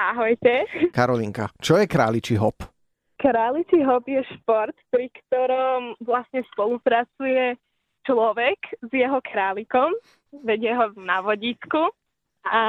Ahojte. Karolinka, čo je králičí hop? Králičí hop je šport, pri ktorom vlastne spolupracuje človek s jeho králikom, vedie ho na vodítku a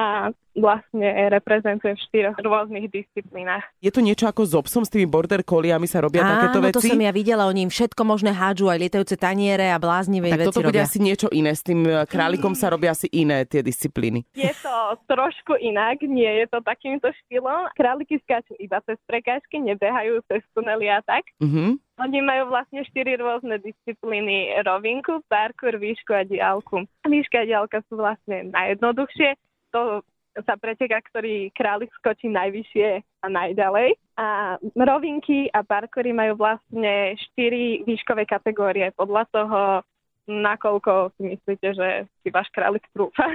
vlastne reprezentuje v štyroch rôznych disciplínach. Je to niečo ako s obsom, s tými border colliami sa robia Áno, takéto veci? to som ja videla, oni im všetko možné hádžu, aj lietajúce taniere a bláznivé tak veci toto bude robia. asi niečo iné. S tým e, králikom sa robia asi iné tie disciplíny. Je to trošku inak, nie je to takýmto štýlom. Králiky skáču iba cez prekážky, nebehajú cez tunely a tak. Mhm. Oni majú vlastne štyri rôzne disciplíny. Rovinku, parkour, výšku a diálku. Výška a diálka sú vlastne najjednoduchšie. To sa preteká, ktorý králik skočí najvyššie a najďalej. A rovinky a parkoury majú vlastne štyri výškové kategórie podľa toho, nakoľko si myslíte, že si váš králik trúfa.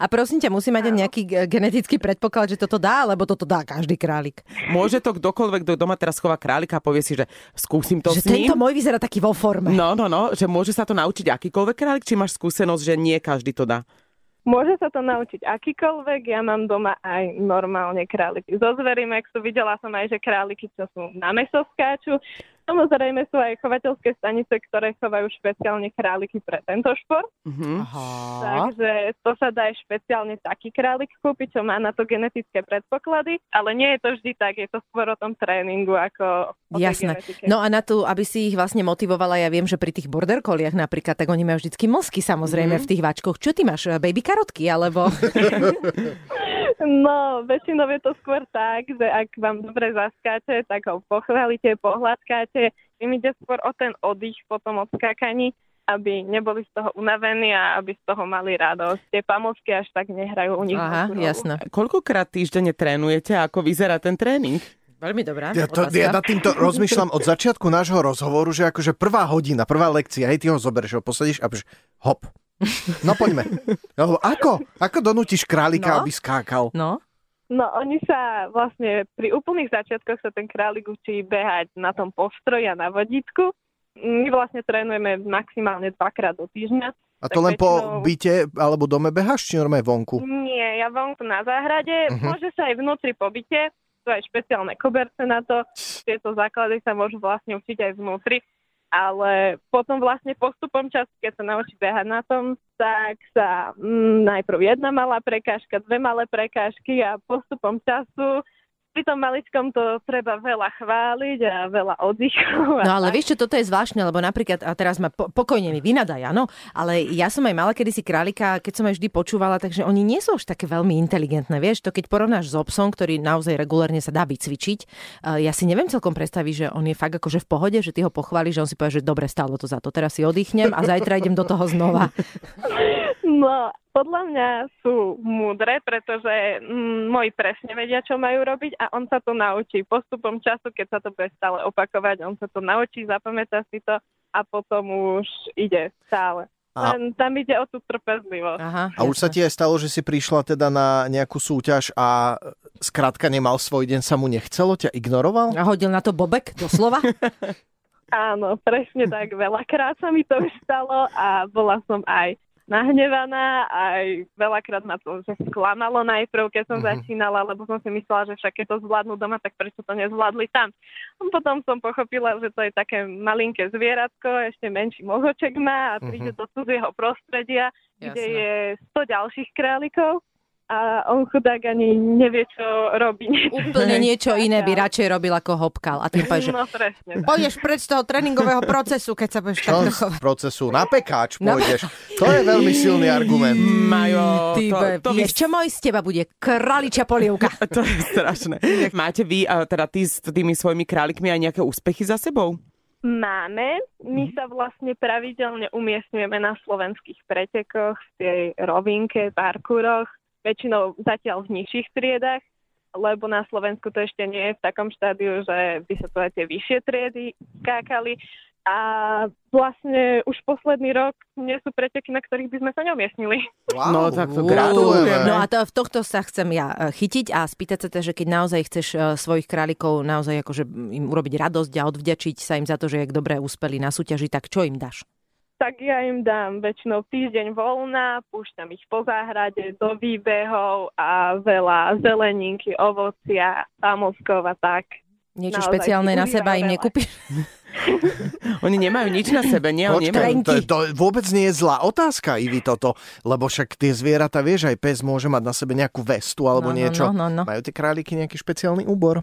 A prosím ťa, musí mať aj nejaký ge- genetický predpoklad, že toto dá, lebo toto dá každý králik. Môže to kdokoľvek, kto doma teraz chová králika a povie si, že skúsim to že s ním. tento môj vyzerá taký vo forme. No, no, no, že môže sa to naučiť akýkoľvek králik, či máš skúsenosť, že nie každý to dá. Môže sa to naučiť akýkoľvek, ja mám doma aj normálne králiky. Zo Zverimexu videla som aj, že králiky, čo sú na meso skáču. Samozrejme sú aj chovateľské stanice, ktoré chovajú špeciálne králiky pre tento šport. Aha. Takže to sa dá aj špeciálne taký králik kúpiť, čo má na to genetické predpoklady, ale nie je to vždy tak, je to skôr o tom tréningu ako o Jasné. No a na to, aby si ich vlastne motivovala, ja viem, že pri tých border colliach napríklad, tak oni majú vždycky mlsky samozrejme Mhm. v tých vačkoch. Čo ty máš, baby karotky, alebo... No, väčšinou je to skôr tak, že ak vám dobre zaskáče, tak ho pochválite, pohľadkáte. Im ide skôr o ten oddych po tom odskákaní, aby neboli z toho unavení a aby z toho mali radosť. Tie pamlsky až tak nehrajú u nich. Aha, jasné. Koľkokrát týždenne trénujete a ako vyzerá ten tréning? Veľmi dobrá Ja, to, ja nad týmto rozmýšľam od začiatku nášho rozhovoru, že akože prvá hodina, prvá lekcia, hej, ty ho zoberieš, ho posadíš a povieš, hop. No poďme. No, ako? Ako donútiš králika, No. aby skákal? No, No, oni sa vlastne pri úplných začiatkoch sa ten králik učí behať na tom postroji a na vodítku. My vlastne trénujeme maximálne dvakrát do týždňa. A to len po väčšinou- byte alebo dome beháš, či normálne vonku? Nie, ja vonku na záhrade, Mhm. môže sa aj vnútri po byte, sú aj špeciálne koberce na to, tieto základy sa môžu vlastne učiť aj vnútri, ale potom vlastne postupom času, keď sa naučí behať na tom, tak sa mm, najprv jedna malá prekážka, dve malé prekážky a postupom času pri tom maličkom to treba veľa chváliť a veľa oddychov. No ale vieš čo, toto je zvláštne, lebo napríklad, a teraz ma po, pokojne mi vynadaj, áno, ale ja som aj mala kedysi králika, keď som aj vždy počúvala, takže oni nie sú až také veľmi inteligentné, vieš, to keď porovnáš s obsom, ktorý naozaj regulárne sa dá vycvičiť, eh, ja si neviem celkom predstaviť, že on je fakt akože v pohode, že ty ho pochváliš, že on si povie, že dobre, stalo to za to, teraz si oddychnem a zajtra idem do toho znova. No, podľa mňa sú múdre, pretože mm, moji presne vedia, čo majú robiť a on sa to naučí. Postupom času, keď sa to bude stále opakovať, on sa to naučí, zapamätá si to a potom už ide stále. A- Len tam ide o tú trpezlivosť. Aha, A už sa ti aj stalo, že si prišla teda na nejakú súťaž a skrátka nemal svoj deň, sa mu nechcelo, ťa ignoroval? A hodil na to bobek, doslova? Áno, presne tak. Veľakrát sa mi to už stalo a bola som aj nahnevaná, aj veľakrát ma to že sklamalo najprv, keď som Mhm. začínala, lebo som si myslela, že však keď to zvládnu doma, tak prečo to nezvládli tam. Potom som pochopila, že to je také malinké zvieratko, ešte menší mohoček má a príde Mhm. do cudzieho prostredia, kde Jasné. je 100 ďalších králikov a on chudák ani nevie, čo robí. Úplne niečo iné by radšej robil ako hopkal. A tým povieš, že No presne. pôjdeš preč z toho tréningového procesu, keď sa budeš takto chovať. procesu? Na pekáč Na- pôjdeš. To je veľmi silný argument. Majo, Ty, to, be, to, vieš, čo môj z teba bude? Kraličia polievka. to je strašné. Máte vy, teda ty s tými svojimi králikmi aj nejaké úspechy za sebou? Máme. My sa vlastne pravidelne umiestňujeme na slovenských pretekoch, v tej rovinke, parkúroch, väčšinou zatiaľ v nižších triedách, lebo na Slovensku to ešte nie je v takom štádiu, že by sa to aj tie vyššie triedy skákali. A vlastne už posledný rok nie sú preteky, na ktorých by sme sa neumiestnili. Wow, No, tak to gratulujeme. No a to, v tohto sa chcem ja e, chytiť a spýtať sa teda, že keď naozaj chceš e, svojich králikov naozaj akože im urobiť radosť a odvďačiť sa im za to, že jak dobre úspeli na súťaži, tak čo im dáš? Tak ja im dám väčšinou týždeň voľna, púšťam ich po záhrade do výbehov a veľa zeleninky, ovocia, samoskov a tak. Niečo Naozaj špeciálne na seba im nekúpiš? Oni nemajú nič na sebe, nie? Počkaj, nemajú... to, to vôbec nie je zlá otázka, Ivi, toto. Lebo však tie zvieratá, vieš, aj pes môže mať na sebe nejakú vestu alebo No, no, niečo. no, no, no. Majú tie králiky nejaký špeciálny úbor?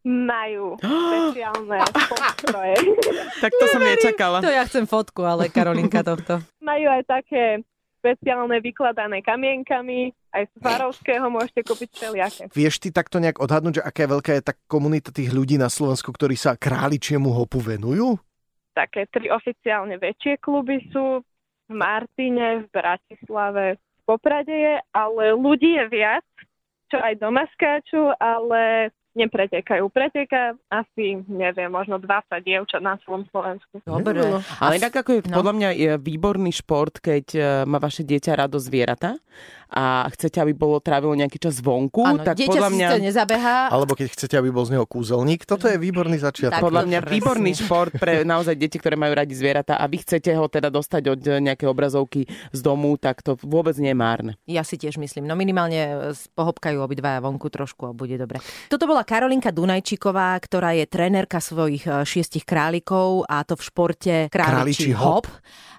Majú špeciálne postroje. Tak to som nečakala. To ja chcem fotku, ale Karolinka tohto. Majú aj také špeciálne vykladané kamienkami, aj z Farovského môžete kúpiť všelijaké. Vieš ty takto nejak odhadnúť, že aká je veľká je tá komunita tých ľudí na Slovensku, ktorí sa králičiemu hopu venujú? Také tri oficiálne väčšie kluby sú v Martine, v Bratislave, v Poprade je, ale ľudí je viac, čo aj doma skáču, ale nepretekajú. Preteká asi, neviem, možno 20 dievčat na celom Slovensku. Dobre. Ale inak ako je No. podľa mňa je výborný šport, keď e, má vaše dieťa rado zvieratá a chcete, aby bolo trávilo nejaký čas vonku, Áno, tak dieťa podľa si mňa... to nezabehá. Alebo keď chcete, aby bol z neho kúzelník, toto je výborný začiatok. Tak. Podľa mňa Presne. výborný šport pre naozaj deti, ktoré majú radi zvieratá a vy chcete ho teda dostať od nejakej obrazovky z domu, tak to vôbec nie je márne. Ja si tiež myslím. No minimálne e, pohopkajú obidvaja vonku trošku a bude dobre. Toto bola Karolinka Dunajčíková, ktorá je trenérka svojich e, šiestich králikov a to v športe Králičí králičí hop.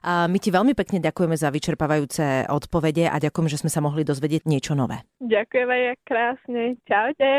A my ti veľmi pekne ďakujeme za vyčerpávajúce odpovede a ďakujeme, že sme mohli dozvedieť niečo nové. Ďakujem aj krásne. Čaute.